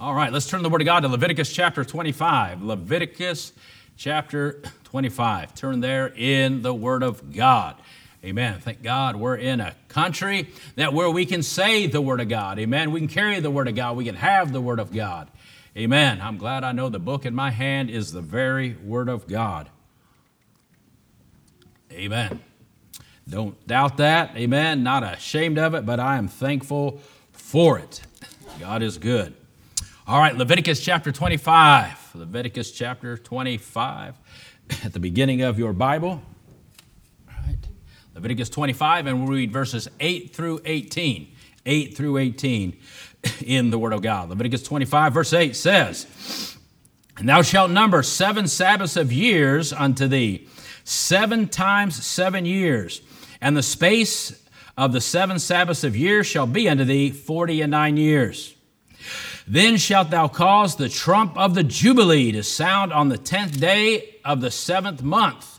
All right, let's turn the Word of God to Leviticus chapter 25. Leviticus chapter 25. Turn there in the Word of God. Amen. Thank God we're in a country that where we can say the Word of God. Amen. We can carry the Word of God. We can have the Word of God. Amen. I'm glad I know the book in my hand is the very Word of God. Amen. Don't doubt that. Amen. Not ashamed of it, but I am thankful for it. God is good. All right, Leviticus chapter 25. Leviticus chapter 25 at the beginning of your Bible. All right. Leviticus 25, and we'll read verses 8 through 18. 8 through 18 in the Word of God. Leviticus 25, verse 8 says, And thou shalt number seven Sabbaths of years unto thee, seven times seven years, and the space of the seven Sabbaths of years shall be unto thee forty and nine years. Then shalt thou cause the trump of the Jubilee to sound on the tenth day of the seventh month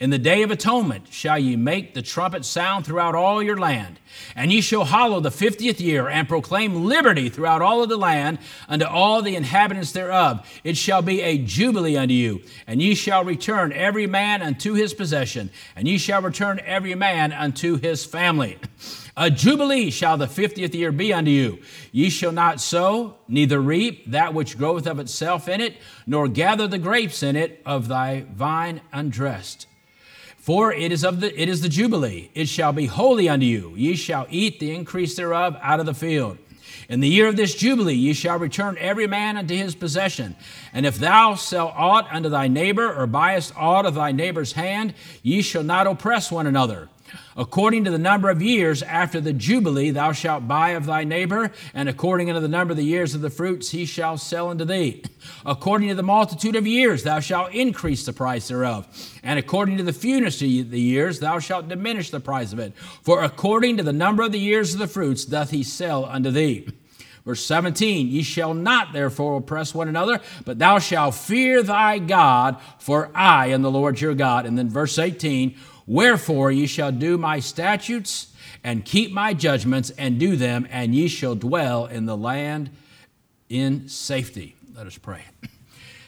in the day of atonement shall ye make the trumpet sound throughout all your land. And ye shall hallow the fiftieth year and proclaim liberty throughout all of the land unto all the inhabitants thereof. It shall be a jubilee unto you. And ye shall return every man unto his possession. And ye shall return every man unto his family. A jubilee shall the fiftieth year be unto you. Ye shall not sow, neither reap that which groweth of itself in it, nor gather the grapes in it of thy vine undressed. For it is of the it is the jubilee. It shall be holy unto you. Ye shall eat the increase thereof out of the field. In the year of this jubilee ye shall return every man unto his possession. And if thou sell aught unto thy neighbor, or buyest aught of thy neighbor's hand, ye shall not oppress one another. According to the number of years after the Jubilee, thou shalt buy of thy neighbor, and according unto the number of the years of the fruits, he shall sell unto thee. According to the multitude of years, thou shalt increase the price thereof. And according to the fewness of the years, thou shalt diminish the price of it. For according to the number of the years of the fruits, doth he sell unto thee. Verse 17, ye shall not therefore oppress one another, but thou shalt fear thy God, for I am the Lord your God. And then verse 18, Wherefore ye shall do my statutes and keep my judgments and do them, and ye shall dwell in the land in safety. Let us pray.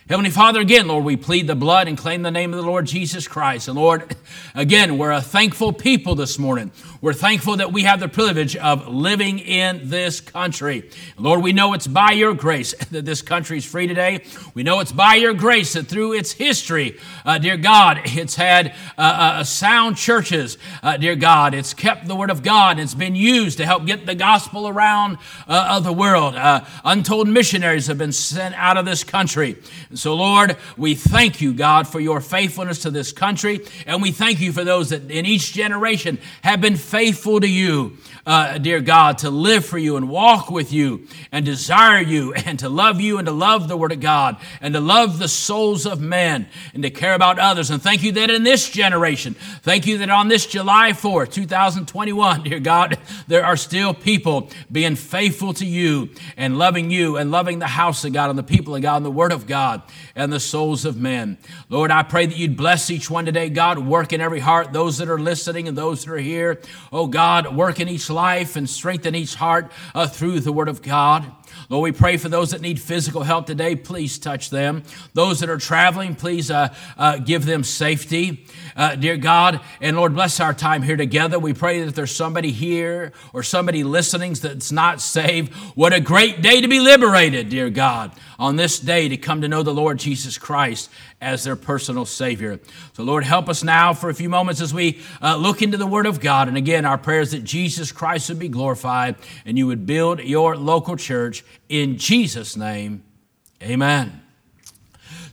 Heavenly Father, again, Lord, we plead the blood and claim the name of the Lord Jesus Christ. And Lord, again, we're a thankful people this morning. We're thankful that we have the privilege of living in this country. Lord, we know it's by your grace that this country is free today. We know it's by your grace that through its history, uh, dear God, it's had uh, uh, sound churches, uh, dear God. It's kept the word of God. It's been used to help get the gospel around uh, of the world. Uh, untold missionaries have been sent out of this country. So, Lord, we thank you, God, for your faithfulness to this country. And we thank you for those that in each generation have been faithful to you, uh, dear God, to live for you and walk with you and desire you and to love you and to love the Word of God and to love the souls of men and to care about others. And thank you that in this generation, thank you that on this July 4th, 2021, dear God, there are still people being faithful to you and loving you and loving the house of God and the people of God and the Word of God and the souls of men. Lord, I pray that you'd bless each one today, God, work in every heart, those that are listening and those that are here. Oh, God, work in each life and strengthen each heart uh, through the Word of God. Lord, we pray for those that need physical help today. Please touch them. Those that are traveling, please uh, uh, give them safety. Uh, dear God, and Lord, bless our time here together. We pray that there's somebody here or somebody listening that's not saved. What a great day to be liberated, dear God, on this day to come to know the Lord Jesus Christ as their personal Savior. So, Lord, help us now for a few moments as we uh, look into the Word of God. And again, our prayers that Jesus Christ would be glorified and you would build your local church in Jesus' name. Amen.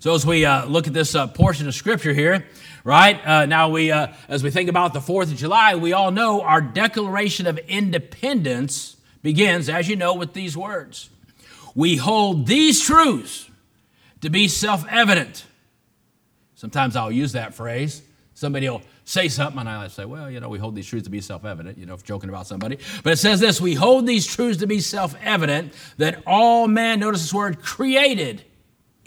So, as we uh, look at this uh, portion of Scripture here, right uh, now we, uh, as we think about the Fourth of July, we all know our Declaration of Independence begins, as you know, with these words: "We hold these truths to be self-evident." Sometimes I'll use that phrase. Somebody will say something, and I'll say, well, you know, we hold these truths to be self evident, you know, if joking about somebody. But it says this we hold these truths to be self evident that all men, notice this word, created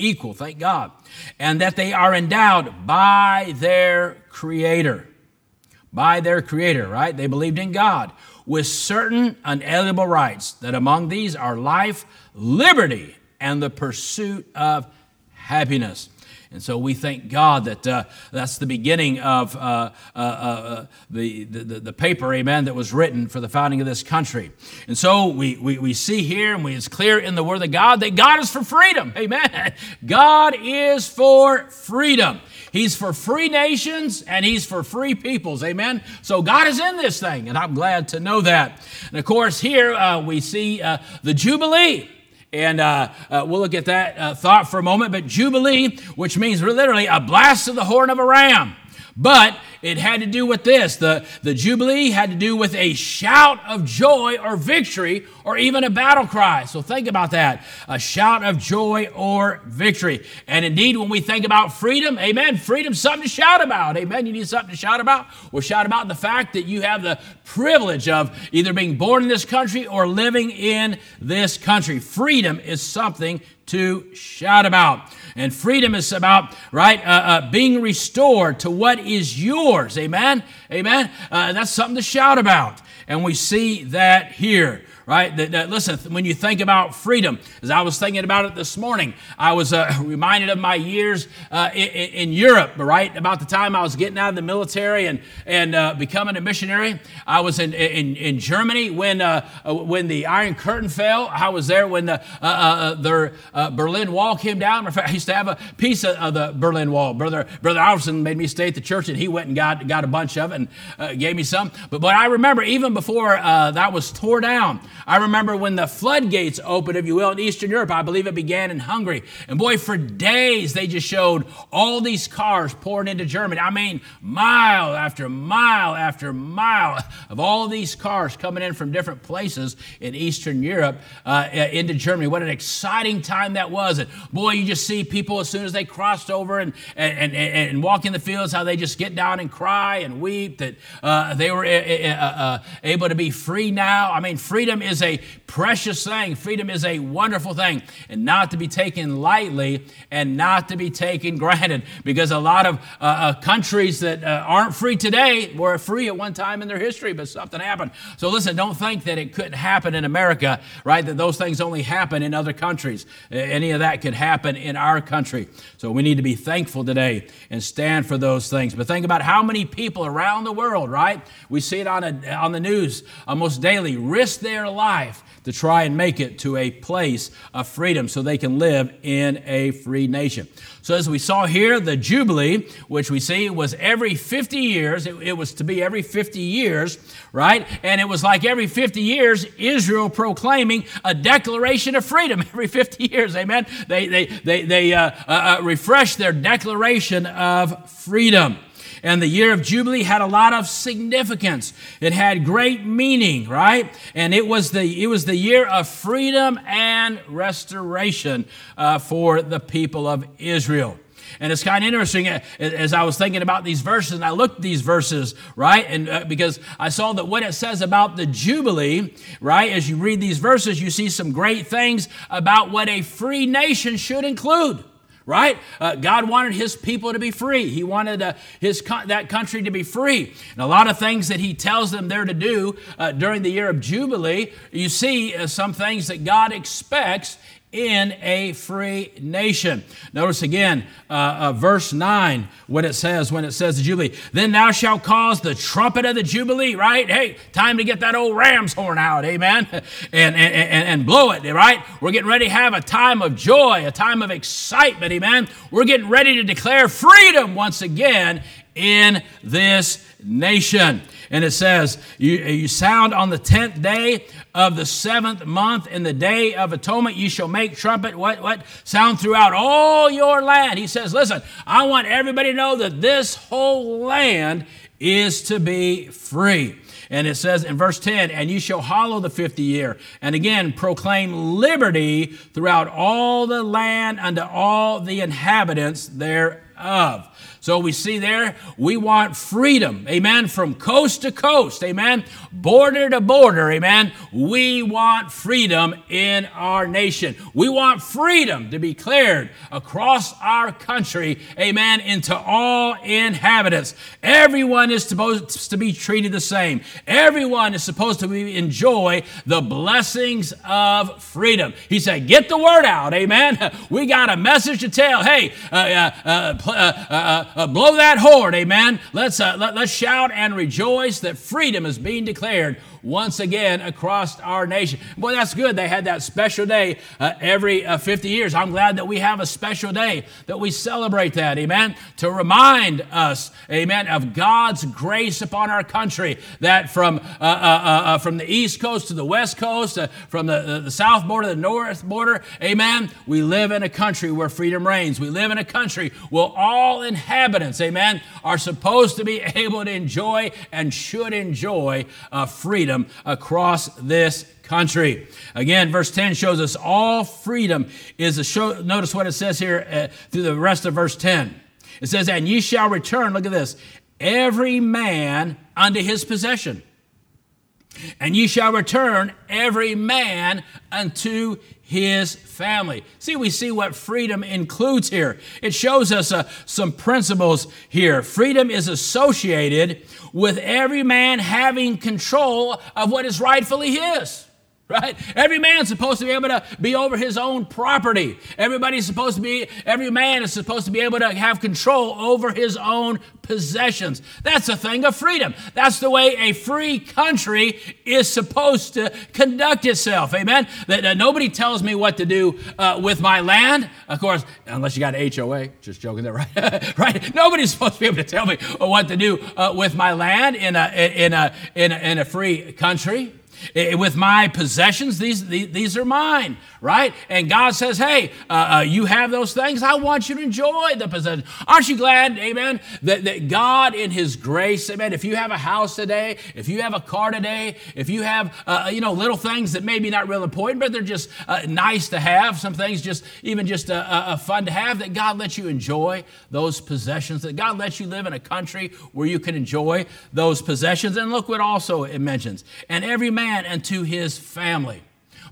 equal, thank God, and that they are endowed by their Creator. By their Creator, right? They believed in God with certain unalienable rights, that among these are life, liberty, and the pursuit of happiness. And so we thank God that uh, that's the beginning of uh, uh, uh the, the, the, paper, amen, that was written for the founding of this country. And so we, we, we see here, and we, it's clear in the Word of God that God is for freedom, amen. God is for freedom. He's for free nations and He's for free peoples. Amen. So God is in this thing, and I'm glad to know that. And of course, here uh, we see uh, the Jubilee. And uh, uh, we'll look at that uh, thought for a moment. But Jubilee, which means literally a blast of the horn of a ram. But it had to do with this. The, the Jubilee had to do with a shout of joy or victory or even a battle cry. So think about that a shout of joy or victory. And indeed, when we think about freedom, amen, freedom's something to shout about. Amen. You need something to shout about? Well, shout about the fact that you have the privilege of either being born in this country or living in this country. Freedom is something to shout about. And freedom is about, right, uh, uh, being restored to what is yours. Amen? Amen? Uh, that's something to shout about. And we see that here right? That, that, listen, when you think about freedom, as I was thinking about it this morning, I was uh, reminded of my years uh, in, in, Europe, right? About the time I was getting out of the military and, and uh, becoming a missionary. I was in, in, in Germany when, uh, uh, when the Iron Curtain fell. I was there when the, uh, the Berlin Wall came down. I used to have a piece of, the Berlin Wall. Brother, Brother Alverson made me stay at the church and he went and got, got a bunch of it and gave me some. But, but I remember even before that was tore down, I remember when the floodgates opened, if you will, in Eastern Europe. I believe it began in Hungary. And boy, for days they just showed all these cars pouring into Germany. I mean, mile after mile after mile of all these cars coming in from different places in Eastern Europe uh, into Germany. What an exciting time that was. And boy, you just see people as soon as they crossed over and, and, and, and walk in the fields, how they just get down and cry and weep that uh, they were uh, uh, uh able to be free now. I mean, freedom is a precious thing. Freedom is a wonderful thing and not to be taken lightly and not to be taken granted because a lot of uh, uh, countries that uh, aren't free today were free at one time in their history, but something happened. So listen, don't think that it couldn't happen in America, right? That those things only happen in other countries. Any of that could happen in our country. So we need to be thankful today and stand for those things. But think about how many people around the world, right? We see it on, a, on the news almost daily, risk their life to try and make it to a place of freedom so they can live in a free nation. So, as we saw here, the Jubilee, which we see was every 50 years, it, it, was to be every 50 years, right? And it was like every 50 years, Israel proclaiming a declaration of freedom every 50 years, amen? They, they, they, they uh, uh, uh refresh their declaration of freedom. And the year of Jubilee had a lot of significance. It had great meaning, right? And it was the, it was the year of freedom and restoration uh, for the people of Israel. And it's kind of interesting uh, as I was thinking about these verses, and I looked at these verses, right? And uh, because I saw that what it says about the Jubilee, right? As you read these verses, you see some great things about what a free nation should include right? Uh, God wanted his people to be free. He wanted uh, his that country to be free. And a lot of things that he tells them they're to do uh, during the year of Jubilee, you see uh, some things that God expects in a free nation. Notice again, uh, uh, verse 9, what it says when it says the Jubilee. Then thou shalt cause the trumpet of the Jubilee, right? Hey, time to get that old ram's horn out, amen? And, and, and, and blow it, right? We're getting ready to have a time of joy, a time of excitement, amen? We're getting ready to declare freedom once again in this nation. And it says, you, you sound on the tenth day of the seventh month in the day of atonement, you shall make trumpet, what, what? Sound throughout all your land. He says, listen, I want everybody to know that this whole land is to be free. And it says in verse 10, and you shall hallow the 50 year. And again, proclaim liberty throughout all the land unto all the inhabitants thereof. So we see there, we want freedom, amen, from coast to coast, amen, border to border, amen. We want freedom in our nation. We want freedom to be cleared across our country, amen, into all inhabitants. Everyone is supposed to be treated the same. Everyone is supposed to be, enjoy the blessings of freedom. He said, Get the word out, amen. We got a message to tell. Hey, uh, uh, uh, uh, blow that horn, amen. Let's, uh, let, let's shout and rejoice that freedom is being declared once again across our nation. Boy, that's good. They had that special day uh, every uh, 50 years. I'm glad that we have a special day that we celebrate that, amen, to remind us, amen, of God's grace upon our country. That from, uh, uh, uh, uh from the east coast to the west coast, from the, the south border to the north border, amen, we live in a country where freedom reigns. We live in a country where all inhabitants, amen, are supposed to be able to enjoy and should enjoy freedom freedom across this country. Again, verse 10 shows us all freedom is a show. Notice what it says here uh, through the rest of verse 10. It says, And ye shall return, look at this, every man unto his possession. And ye shall return every man unto his family. See, we see what freedom includes here. It shows us uh, some principles here. Freedom is associated with every man having control of what is rightfully his right? Every man's supposed to be able to be over his own property. Everybody's supposed to be, every man is supposed to be able to have control over his own possessions. That's a thing of freedom. That's the way a free country is supposed to conduct itself. Amen? That uh, nobody tells me what to do uh, with my land. Of course, unless you got an HOA. Just joking there, right? right? Nobody's supposed to be able to tell me what to do uh, with my land in a, in a, in a, in a free country. With my possessions, these, these are mine, right? And God says, hey, uh, uh, you have those things. I want you to enjoy the possessions. Aren't you glad, amen, that, that God in His grace, amen, if you have a house today, if you have a car today, if you have, uh, you know, little things that maybe not real important, but they're just uh, nice to have, some things just even just uh, uh, fun to have, that God lets you enjoy those possessions, that God lets you live in a country where you can enjoy those possessions. And look what also it mentions. And every man man and to his family.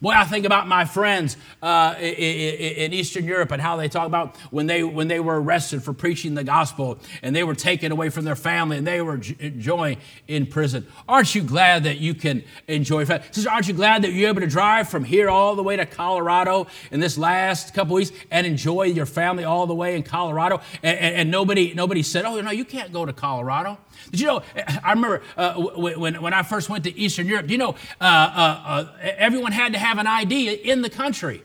Boy, I think about my friends uh, in Eastern Europe and how they talk about when they when they were arrested for preaching the gospel and they were taken away from their family and they were enjoying in prison. Aren't you glad that you can enjoy? Sister, aren't you glad that you're able to drive from here all the way to Colorado in this last couple weeks and enjoy your family all the way in Colorado? And, and, and nobody nobody said, "Oh, no, you can't go to Colorado." Did you know? I remember uh, when, when I first went to Eastern Europe, do you know, uh, uh, uh, everyone had to have an ID in the country.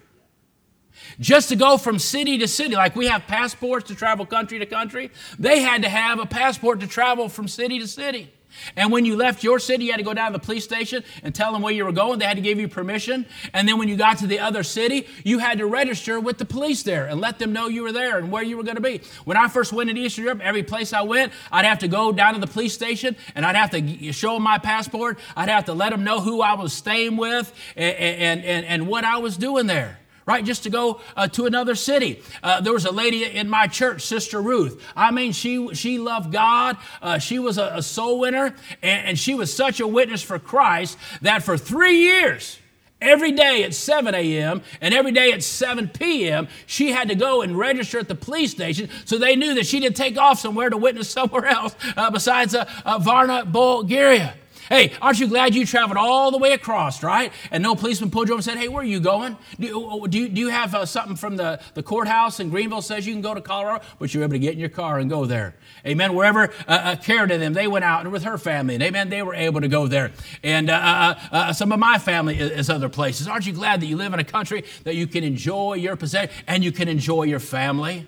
Just to go from city to city, like we have passports to travel country to country, they had to have a passport to travel from city to city. And when you left your city, you had to go down to the police station and tell them where you were going. They had to give you permission. And then when you got to the other city, you had to register with the police there and let them know you were there and where you were going to be. When I first went into Eastern Europe, every place I went, I'd have to go down to the police station and I'd have to show them my passport. I'd have to let them know who I was staying with and, and, and, and what I was doing there right? Just to go uh, to another city. Uh, there was a lady in my church, Sister Ruth. I mean, she she loved God. Uh, she was a, a soul winner, and, and she was such a witness for Christ that for three years. Every day at 7 a.m. and every day at 7 p.m., she had to go and register at the police station so they knew that she didn't take off somewhere to witness somewhere else uh, besides uh, uh, Varna, Bulgaria. Hey, aren't you glad you traveled all the way across, right? And no policeman pulled you over and said, hey, where are you going? Do, you, do do you have uh, something from the, the courthouse in Greenville says you can go to Colorado? But you're able to get in your car and go there. Amen. Wherever uh, uh, to them, they went out and with her family. And amen, they were able to go there. And uh, uh, uh, some of my family is, is other places. Aren't you glad that you live in a country that you can enjoy your possession and you can enjoy your family?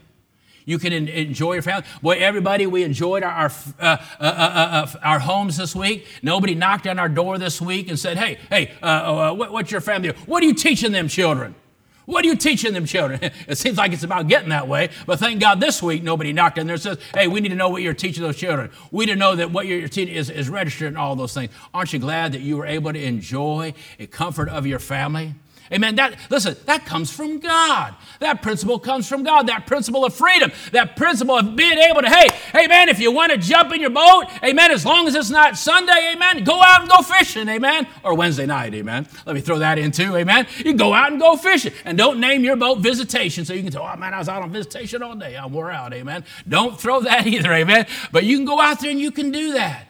You can enjoy your family. Boy, everybody, we enjoyed our, our, uh, uh, uh, uh, our homes this week. Nobody knocked on our door this week and said, hey, hey, uh, uh, what, what's your family? What are you teaching them children? What are you teaching them children? It seems like it's about getting that way, but thank God this week nobody knocked on there and says, hey, we need to know what you're teaching those children. We need to know that what you're teaching is, is registered and all those things. Aren't you glad that you were able to enjoy a comfort of your family? Amen. That listen, that comes from God. That principle comes from God. That principle of freedom. That principle of being able to, hey, hey if you want to jump in your boat, amen, as long as it's not Sunday, amen, go out and go fishing, amen. Or Wednesday night, amen. Let me throw that in too, amen. You go out and go fishing. And don't name your boat visitation so you can say, oh man, I was out on visitation all day. I wore out, amen. Don't throw that either, amen. But you can go out there and you can do that.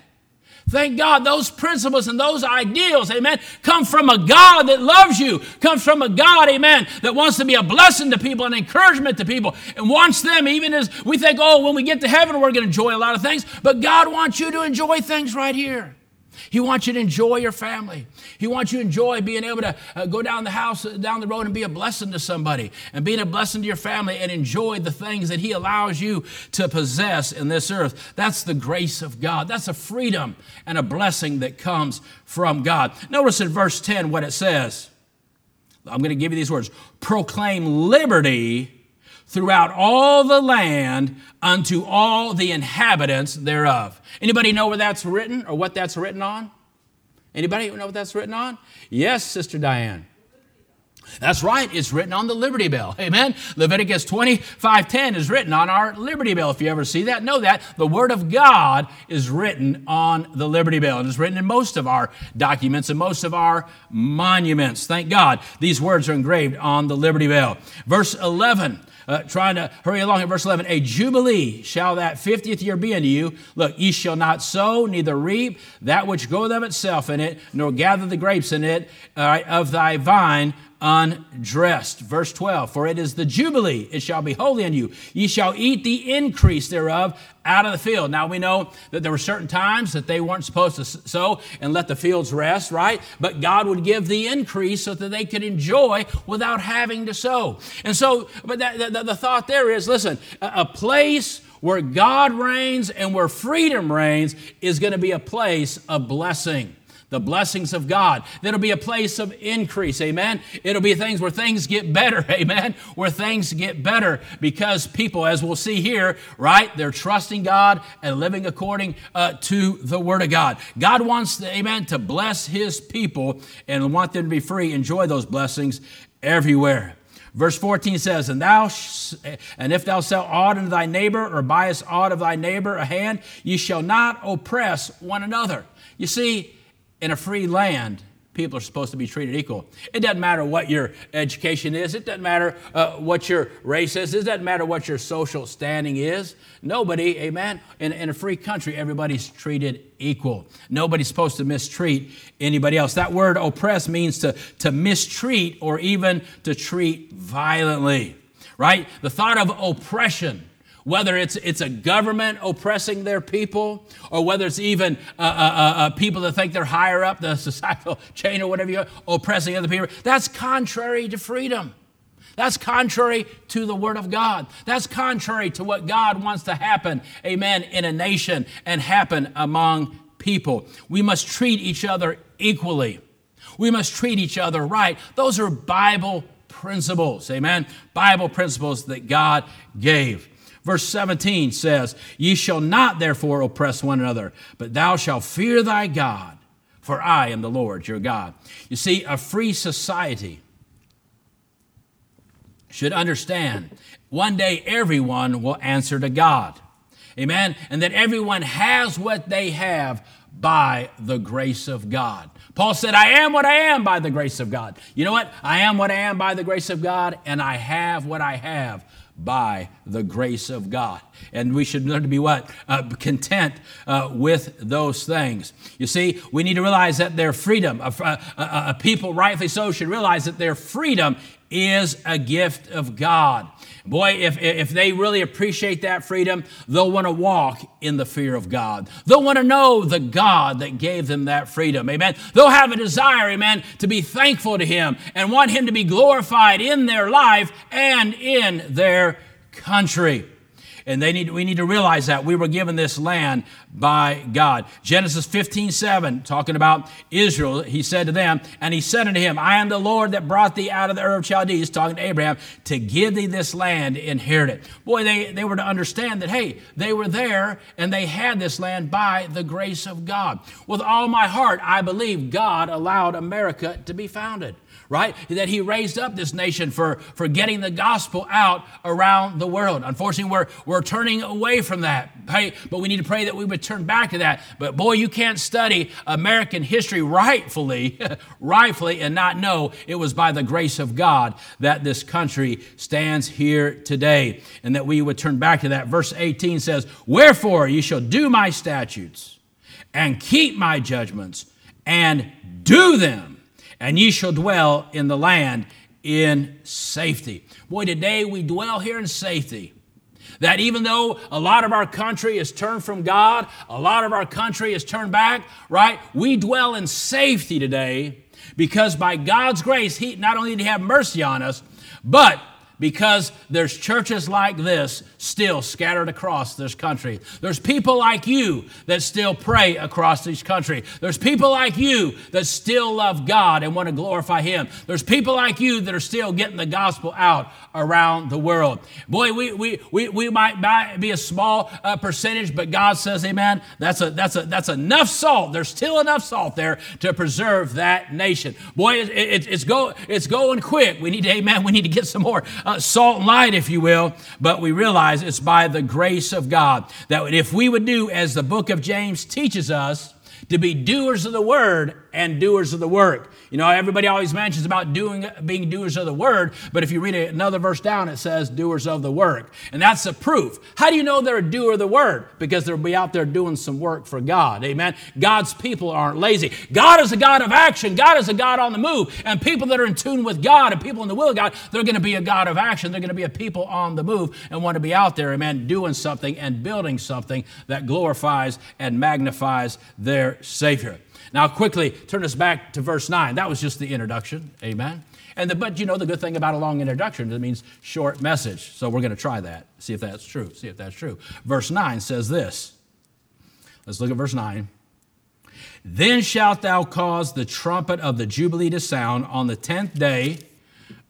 Thank God those principles and those ideals, amen, come from a God that loves you, comes from a God, amen, that wants to be a blessing to people and encouragement to people and wants them, even as we think, oh, when we get to heaven, we're going to enjoy a lot of things, but God wants you to enjoy things right here. He wants you to enjoy your family. He wants you to enjoy being able to uh, go down the house, uh, down the road, and be a blessing to somebody, and being a blessing to your family, and enjoy the things that He allows you to possess in this earth. That's the grace of God. That's a freedom and a blessing that comes from God. Notice in verse 10 what it says. I'm going to give you these words proclaim liberty throughout all the land unto all the inhabitants thereof. Anybody know where that's written or what that's written on? Anybody know what that's written on? Yes, Sister Diane. That's right, it's written on the Liberty Bell. Amen. Leviticus 25:10 is written on our Liberty Bell. If you ever see that, know that. The Word of God is written on the Liberty Bell. And it's written in most of our documents and most of our monuments. Thank God. These words are engraved on the Liberty Bell. Verse 11 uh, trying to hurry along in verse 11. A jubilee shall that 50th year be unto you. Look, ye shall not sow, neither reap that which groweth of itself in it, nor gather the grapes in it uh, of thy vine undressed. Verse 12, for it is the Jubilee, it shall be holy unto you. Ye shall eat the increase thereof out of the field. Now we know that there were certain times that they weren't supposed to sow and let the fields rest, right? But God would give the increase so that they could enjoy without having to sow. And so, but that, the, the thought there is listen, a, a place where God reigns and where freedom reigns is going to be a place of blessing the blessings of God. That'll be a place of increase, amen. It'll be things where things get better, amen, where things get better because people, as we'll see here, right, they're trusting God and living according uh, to the Word of God. God wants, amen, to bless His people and want them to be free, enjoy those blessings everywhere. Verse 14 says, And thou sh- and if thou sell aught unto thy neighbor, or buyest aught of thy neighbor a hand, ye shall not oppress one another. You see, in a free land, people are supposed to be treated equal. It doesn't matter what your education is, it doesn't matter uh, what your race is, it doesn't matter what your social standing is. Nobody, amen, in, in a free country, everybody's treated equal. Nobody's supposed to mistreat anybody else. That word oppress means to, to mistreat or even to treat violently, right? The thought of oppression whether it's, it's a government oppressing their people, or whether it's even uh, uh, uh, uh people that think they're higher up the societal chain or whatever you are, oppressing other people, that's contrary to freedom. That's contrary to the Word of God. That's contrary to what God wants to happen, amen, in a nation and happen among people. We must treat each other equally. We must treat each other right. Those are Bible principles, amen? Bible principles that God gave. Verse 17 says, Ye shall not therefore oppress one another, but thou shalt fear thy God, for I am the Lord your God. You see, a free society should understand one day everyone will answer to God. Amen? And that everyone has what they have by the grace of God. Paul said, I am what I am by the grace of God. You know what? I am what I am by the grace of God, and I have what I have by the grace of God. And we should learn to be what? Uh, content uh, with those things. You see, we need to realize that their freedom, a, a, a people rightfully so should realize that their freedom is a gift of God. Boy, if, if they really appreciate that freedom, they'll want to walk in the fear of God. They'll want to know the God that gave them that freedom. Amen. They'll have a desire, amen, to be thankful to Him and want Him to be glorified in their life and in their country. And they need, we need to realize that we were given this land by God. Genesis 15, 7, talking about Israel, he said to them, and he said unto him, I am the Lord that brought thee out of the Ur of Chaldees, talking to Abraham, to give thee this land, inherit it. Boy, they, they were to understand that, hey, they were there and they had this land by the grace of God. With all my heart, I believe God allowed America to be founded right? That he raised up this nation for, for getting the gospel out around the world. Unfortunately, we're, we're turning away from that. Hey, but we need to pray that we would turn back to that. But boy, you can't study American history rightfully, rightfully, and not know it was by the grace of God that this country stands here today. And that we would turn back to that. Verse 18 says, Wherefore ye shall do my statutes and keep my judgments and do them and ye shall dwell in the land in safety. Boy, today we dwell here in safety. That even though a lot of our country is turned from God, a lot of our country is turned back, right? We dwell in safety today because by God's grace, He not only did He have mercy on us, but because there's churches like this still scattered across this country. There's people like you that still pray across this country. There's people like you that still love God and want to glorify Him. There's people like you that are still getting the gospel out around the world. Boy, we, we, we, we might be a small uh, percentage, but God says, Amen, that's, a, that's, a, that's enough salt. There's still enough salt there to preserve that nation. Boy, it, it, it's, go, it's going quick. We need to, Amen, we need to get some more uh, salt and light, if you will, but we realize it's by the grace of God. That if we would do as the book of James teaches us, to be doers of the word and doers of the work. You know, everybody always mentions about doing, being doers of the word, but if you read another verse down, it says doers of the work. And that's the proof. How do you know they're a doer of the word? Because they'll be out there doing some work for God. Amen. God's people aren't lazy. God is a God of action. God is a God on the move. And people that are in tune with God and people in the will of God, they're going to be a God of action. They're going to be a people on the move and want to be out there, amen, doing something and building something that glorifies and magnifies their Savior. Now, quickly turn us back to verse 9. That was just the introduction. Amen. And the, but you know the good thing about a long introduction, it means short message. So we're going to try that, see if that's true. See if that's true. Verse 9 says this. Let's look at verse 9. Then shalt thou cause the trumpet of the Jubilee to sound on the tenth day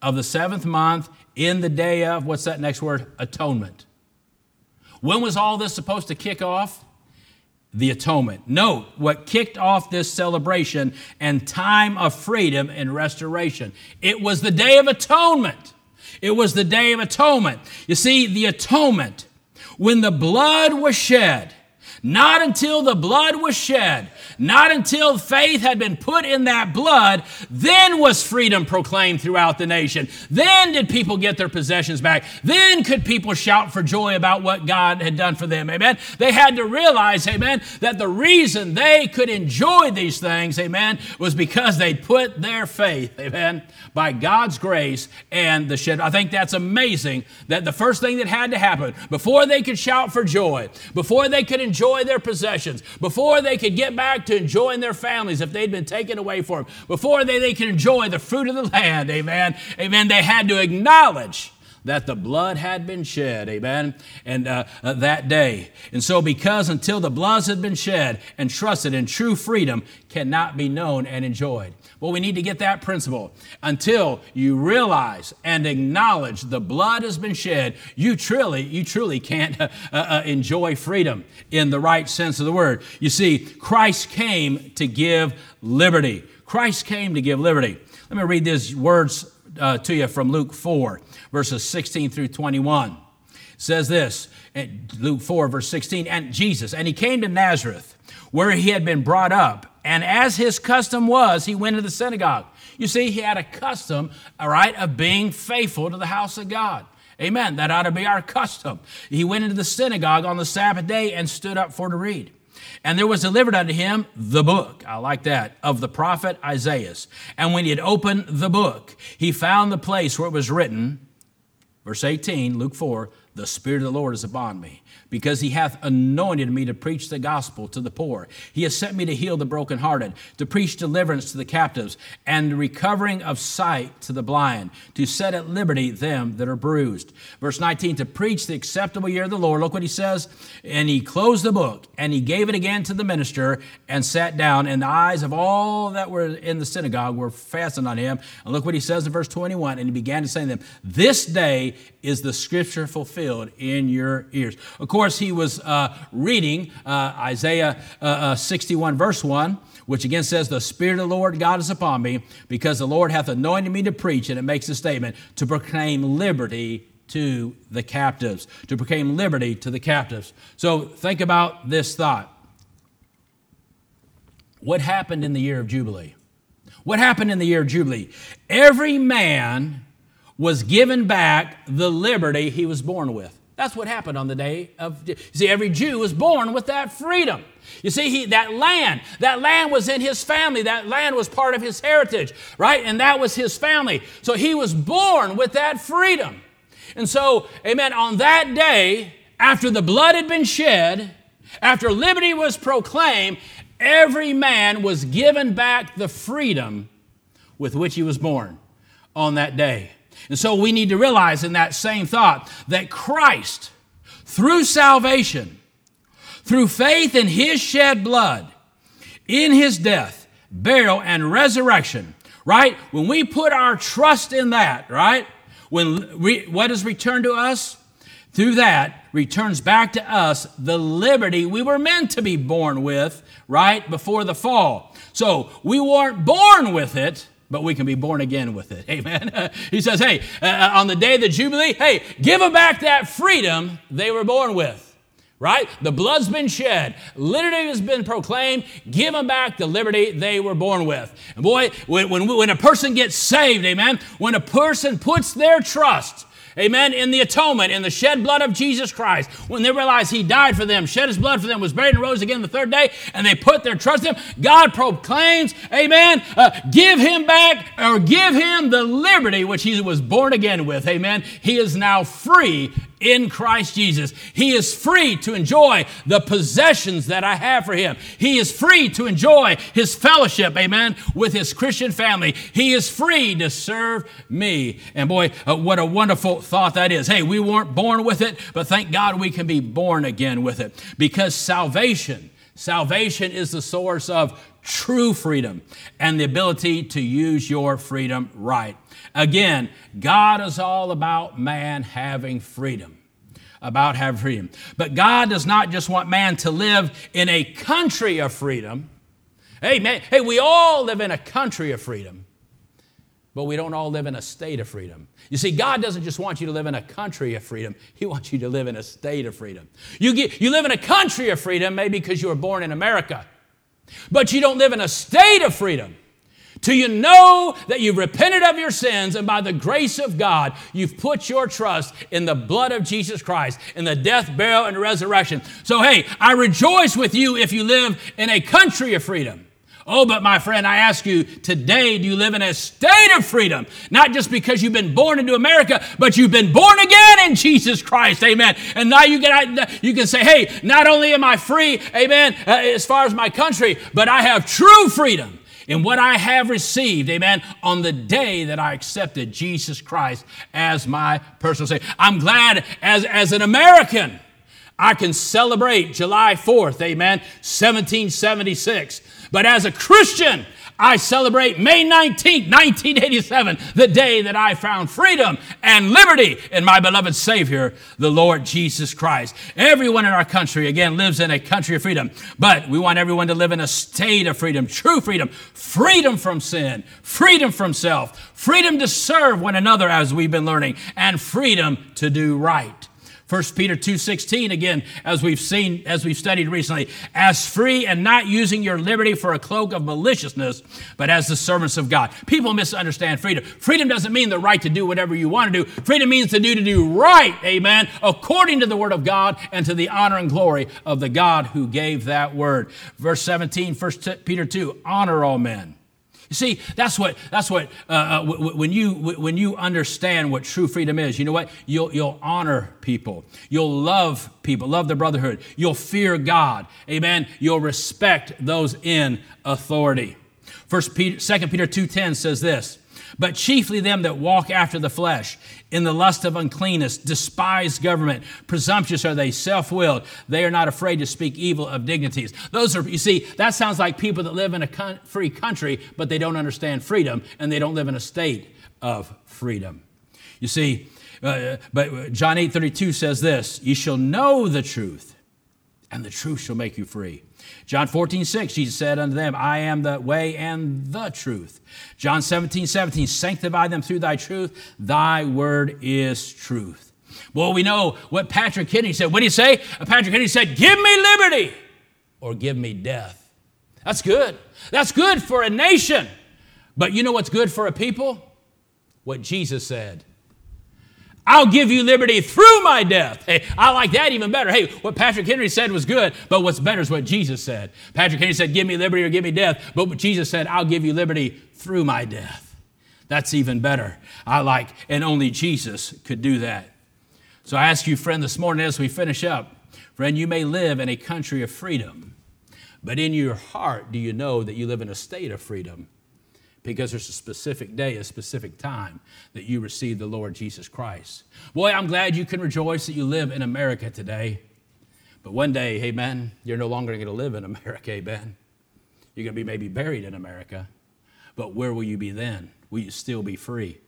of the seventh month in the day of, what's that next word? Atonement. When was all this supposed to kick off? The atonement. Note what kicked off this celebration and time of freedom and restoration. It was the Day of Atonement. It was the Day of Atonement. You see, the atonement, when the blood was shed, not until the blood was shed, not until faith had been put in that blood, then was freedom proclaimed throughout the nation. Then did people get their possessions back. Then could people shout for joy about what God had done for them. Amen. They had to realize, amen, that the reason they could enjoy these things, amen, was because they put their faith, amen, by God's grace and the shed. I think that's amazing that the first thing that had to happen before they could shout for joy, before they could enjoy their possessions, before they could get back to enjoying their families if they'd been taken away from them, before they, they could enjoy the fruit of the land, amen, amen, they had to acknowledge that the blood had been shed, amen, and uh, uh, that day. And so, because until the blood had been shed and trusted in true freedom cannot be known and enjoyed. Well, we need to get that principle. Until you realize and acknowledge the blood has been shed, you truly, you truly can't uh, uh, enjoy freedom in the right sense of the word. You see, Christ came to give liberty. Christ came to give liberty. Let me read these words uh, to you from Luke 4, verses 16 through 21. It says this, Luke 4, verse 16, and Jesus, and he came to Nazareth, where he had been brought up, and as his custom was, he went to the synagogue. You see, he had a custom, all right, of being faithful to the house of God. Amen. That ought to be our custom. He went into the synagogue on the Sabbath day and stood up for to read. And there was delivered unto him the book, I like that, of the prophet Isaiah. And when he had opened the book, he found the place where it was written, verse 18, Luke 4, the Spirit of the Lord is upon me because he hath anointed me to preach the gospel to the poor. He has sent me to heal the brokenhearted, to preach deliverance to the captives, and the recovering of sight to the blind, to set at liberty them that are bruised. Verse 19, to preach the acceptable year of the Lord. Look what he says. And he closed the book, and he gave it again to the minister, and sat down, and the eyes of all that were in the synagogue were fastened on him. And look what he says in verse 21, and he began to say to them, This day is the scripture fulfilled in your ears. Of course, he was uh, reading uh, Isaiah uh, uh 61, verse 1, which again says, The Spirit of the Lord God is upon me, because the Lord hath anointed me to preach, and it makes a statement to proclaim liberty to the captives, to proclaim liberty to the captives. So think about this thought. What happened in the year of Jubilee? What happened in the year of Jubilee? Every man was given back the liberty he was born with. That's what happened on the day of. You see, every Jew was born with that freedom. You see, he, that land, that land was in his family. That land was part of his heritage, right? And that was his family. So he was born with that freedom. And so, amen, on that day, after the blood had been shed, after liberty was proclaimed, every man was given back the freedom with which he was born on that day. And so we need to realize in that same thought that Christ, through salvation, through faith in his shed blood, in his death, burial, and resurrection, right? When we put our trust in that, right? When we, what is returned to us? Through that returns back to us the liberty we were meant to be born with, right? Before the fall. So we weren't born with it, but we can be born again with it. Amen. he says, hey, uh, on the day of the Jubilee, hey, give them back that freedom they were born with. Right? The blood's been shed. Liberty has been proclaimed. Give them back the liberty they were born with. And boy, when, when, when a person gets saved, amen, when a person puts their trust Amen. In the atonement, in the shed blood of Jesus Christ, when they realized He died for them, shed His blood for them, was buried and rose again the third day, and they put their trust in Him, God proclaims, Amen. Uh, give Him back or give Him the liberty which He was born again with. Amen. He is now free in Christ Jesus. He is free to enjoy the possessions that I have for him. He is free to enjoy his fellowship, amen, with his Christian family. He is free to serve me. And boy, uh, what a wonderful thought that is. Hey, we weren't born with it, but thank God we can be born again with it because salvation, salvation is the source of true freedom and the ability to use your freedom right. Again, God is all about man having freedom. About having freedom. But God does not just want man to live in a country of freedom. Hey, man, hey, we all live in a country of freedom, but we don't all live in a state of freedom. You see, God doesn't just want you to live in a country of freedom, He wants you to live in a state of freedom. You, get, you live in a country of freedom maybe because you were born in America, but you don't live in a state of freedom till you know that you've repented of your sins and by the grace of God, you've put your trust in the blood of Jesus Christ, in the death, burial, and resurrection. So, hey, I rejoice with you if you live in a country of freedom. Oh, but my friend, I ask you today, do you live in a state of freedom? Not just because you've been born into America, but you've been born again in Jesus Christ. Amen. And now you can, you can say, hey, not only am I free, amen, uh, as far as my country, but I have true freedom in what I have received, amen, on the day that I accepted Jesus Christ as my personal Savior. I'm glad as, as an American, I can celebrate July 4th, amen, 1776. But as a Christian, I celebrate May 19, 1987, the day that I found freedom and liberty in my beloved Savior, the Lord Jesus Christ. Everyone in our country, again, lives in a country of freedom, but we want everyone to live in a state of freedom, true freedom, freedom from sin, freedom from self, freedom to serve one another as we've been learning, and freedom to do right. 1 Peter 2:16 again as we've seen as we've studied recently as free and not using your liberty for a cloak of maliciousness but as the servants of God. People misunderstand freedom. Freedom doesn't mean the right to do whatever you want to do. Freedom means to do to do right, amen, according to the word of God and to the honor and glory of the God who gave that word. Verse 17 1 Peter 2 honor all men you see, that's what, that's what uh, uh when, you, when you understand what true freedom is, you know what? You'll, you'll honor people. You'll love people, love the brotherhood. You'll fear God. Amen. You'll respect those in authority. First Peter, 2 Peter 2.10 says this, but chiefly them that walk after the flesh, in the lust of uncleanness, despise government, presumptuous are they, self willed. They are not afraid to speak evil of dignities. Those are, you see, that sounds like people that live in a free country, but they don't understand freedom and they don't live in a state of freedom. You see, uh, but John 8 32 says this, You shall know the truth, and the truth shall make you free. John 14, 6, Jesus said unto them, I am the way and the truth. John 17, 17, sanctify them through thy truth. Thy word is truth. Well, we know what Patrick Henry said. What did he say? Uh, Patrick Henry said, Give me liberty or give me death. That's good. That's good for a nation. But you know what's good for a people? What Jesus said. I'll give you liberty through my death. Hey, I like that even better. Hey, what Patrick Henry said was good, but what's better is what Jesus said. Patrick Henry said, Give me liberty or give me death. But what Jesus said, I'll give you liberty through my death. That's even better. I like, and only Jesus could do that. So I ask you, friend, this morning as we finish up, friend, you may live in a country of freedom, but in your heart, do you know that you live in a state of freedom? Because there's a specific day, a specific time that you receive the Lord Jesus Christ. Boy, I'm glad you can rejoice that you live in America today. But one day, amen, you're no longer going to live in America, amen. You're going to be maybe buried in America. But where will you be then? Will you still be free?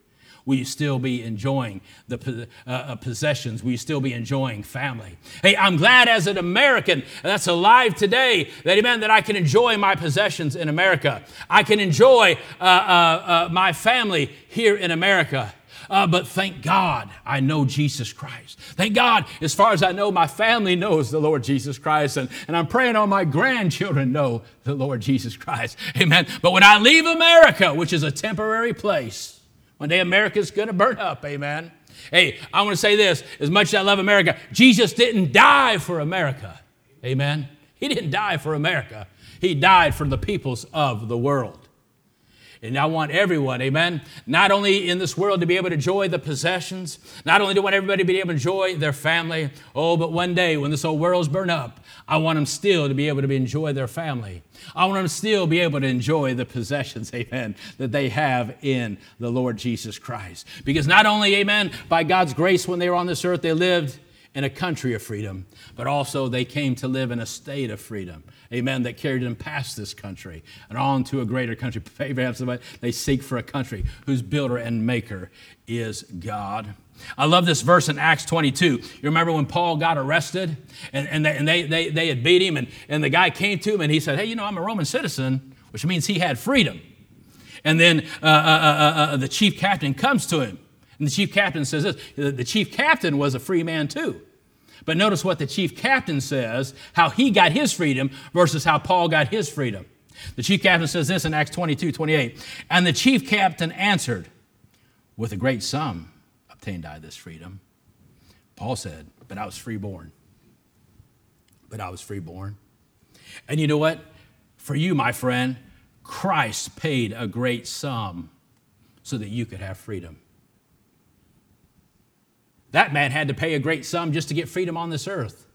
Will you still be enjoying the uh, uh, possessions? Will you still be enjoying family? Hey, I'm glad as an American that's alive today that, amen, that I can enjoy my possessions in America. I can enjoy uh, uh, uh my family here in America. Uh, but thank God I know Jesus Christ. Thank God, as far as I know, my family knows the Lord Jesus Christ. And, and I'm praying all my grandchildren know the Lord Jesus Christ. Amen. But when I leave America, which is a temporary place, one day America's going to burn up, amen. Hey, I want to say this as much as I love America, Jesus didn't die for America, amen. He didn't die for America, He died for the peoples of the world. And I want everyone, amen, not only in this world to be able to enjoy the possessions, not only do I want everybody to be able to enjoy their family, oh, but one day when this old world's burned up, I want them still to be able to enjoy their family. I want them still be able to enjoy the possessions, amen, that they have in the Lord Jesus Christ. Because not only, amen, by God's grace when they were on this earth, they lived in a country of freedom, but also they came to live in a state of freedom. Amen. That carried them past this country and on to a greater country. They seek for a country whose builder and maker is God. I love this verse in Acts 22. You remember when Paul got arrested and, and, they, and they, they, they had beat him, and, and the guy came to him and he said, Hey, you know, I'm a Roman citizen, which means he had freedom. And then uh, uh, uh, uh the chief captain comes to him and the chief captain says this the chief captain was a free man too. But notice what the chief captain says, how he got his freedom versus how Paul got his freedom. The chief captain says this in Acts 22 28. And the chief captain answered, With a great sum obtained I this freedom. Paul said, But I was freeborn. But I was freeborn. And you know what? For you, my friend, Christ paid a great sum so that you could have freedom. That man had to pay a great sum just to get freedom on this earth.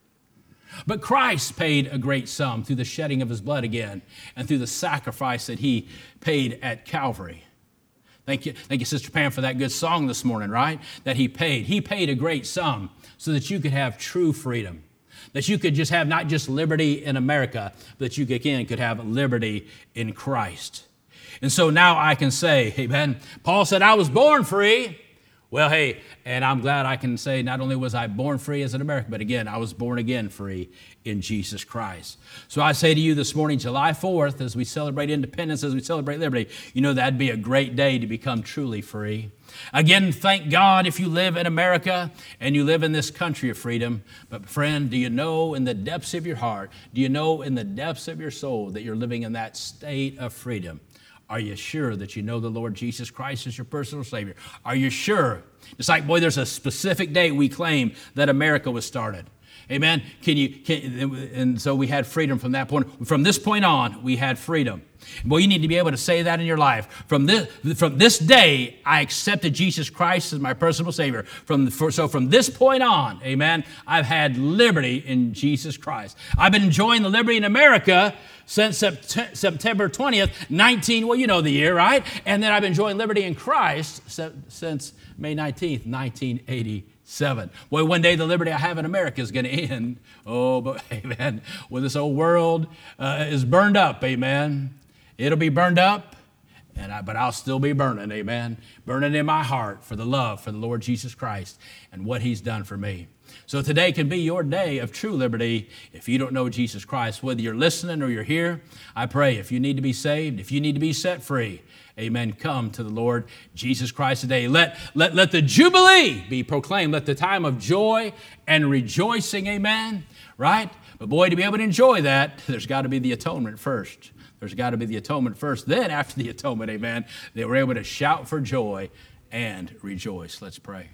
But Christ paid a great sum through the shedding of his blood again and through the sacrifice that he paid at Calvary. Thank you, thank you, Sister Pam, for that good song this morning, right? That he paid. He paid a great sum so that you could have true freedom. That you could just have not just liberty in America, but that you again could have liberty in Christ. And so now I can say, Amen. Paul said, I was born free. Well, hey, and I'm glad I can say not only was I born free as an American, but again, I was born again free in Jesus Christ. So I say to you this morning, July 4th, as we celebrate independence, as we celebrate liberty, you know that'd be a great day to become truly free. Again, thank God if you live in America and you live in this country of freedom. But, friend, do you know in the depths of your heart, do you know in the depths of your soul that you're living in that state of freedom? Are you sure that you know the Lord Jesus Christ as your personal Savior? Are you sure? It's like, boy, there's a specific day we claim that America was started. Amen. Can you? Can, and so we had freedom from that point. From this point on, we had freedom. Boy, you need to be able to say that in your life. From this, from this day, I accepted Jesus Christ as my personal Savior. From for, so from this point on, Amen. I've had liberty in Jesus Christ. I've been enjoying the liberty in America since September 20th, 19, well, you know the year, right? And then I've been enjoying liberty in Christ since May 19th, 1987. Boy, one day the liberty I have in America is going to end. Oh, but amen. When this old world uh, is burned up, amen, it'll be burned up And I, but I'll still be burning, amen. Burning in my heart for the love for the Lord Jesus Christ and what he's done for me. So today can be your day of true liberty if you don't know Jesus Christ. Whether you're listening or you're here, I pray if you need to be saved, if you need to be set free, amen, come to the Lord Jesus Christ today. Let, let, let the Jubilee be proclaimed. Let the time of joy and rejoicing, amen, right? But boy, to be able to enjoy that, there's got to be the atonement first. There's got to be the atonement first. Then, after the atonement, amen, they were able to shout for joy and rejoice. Let's pray.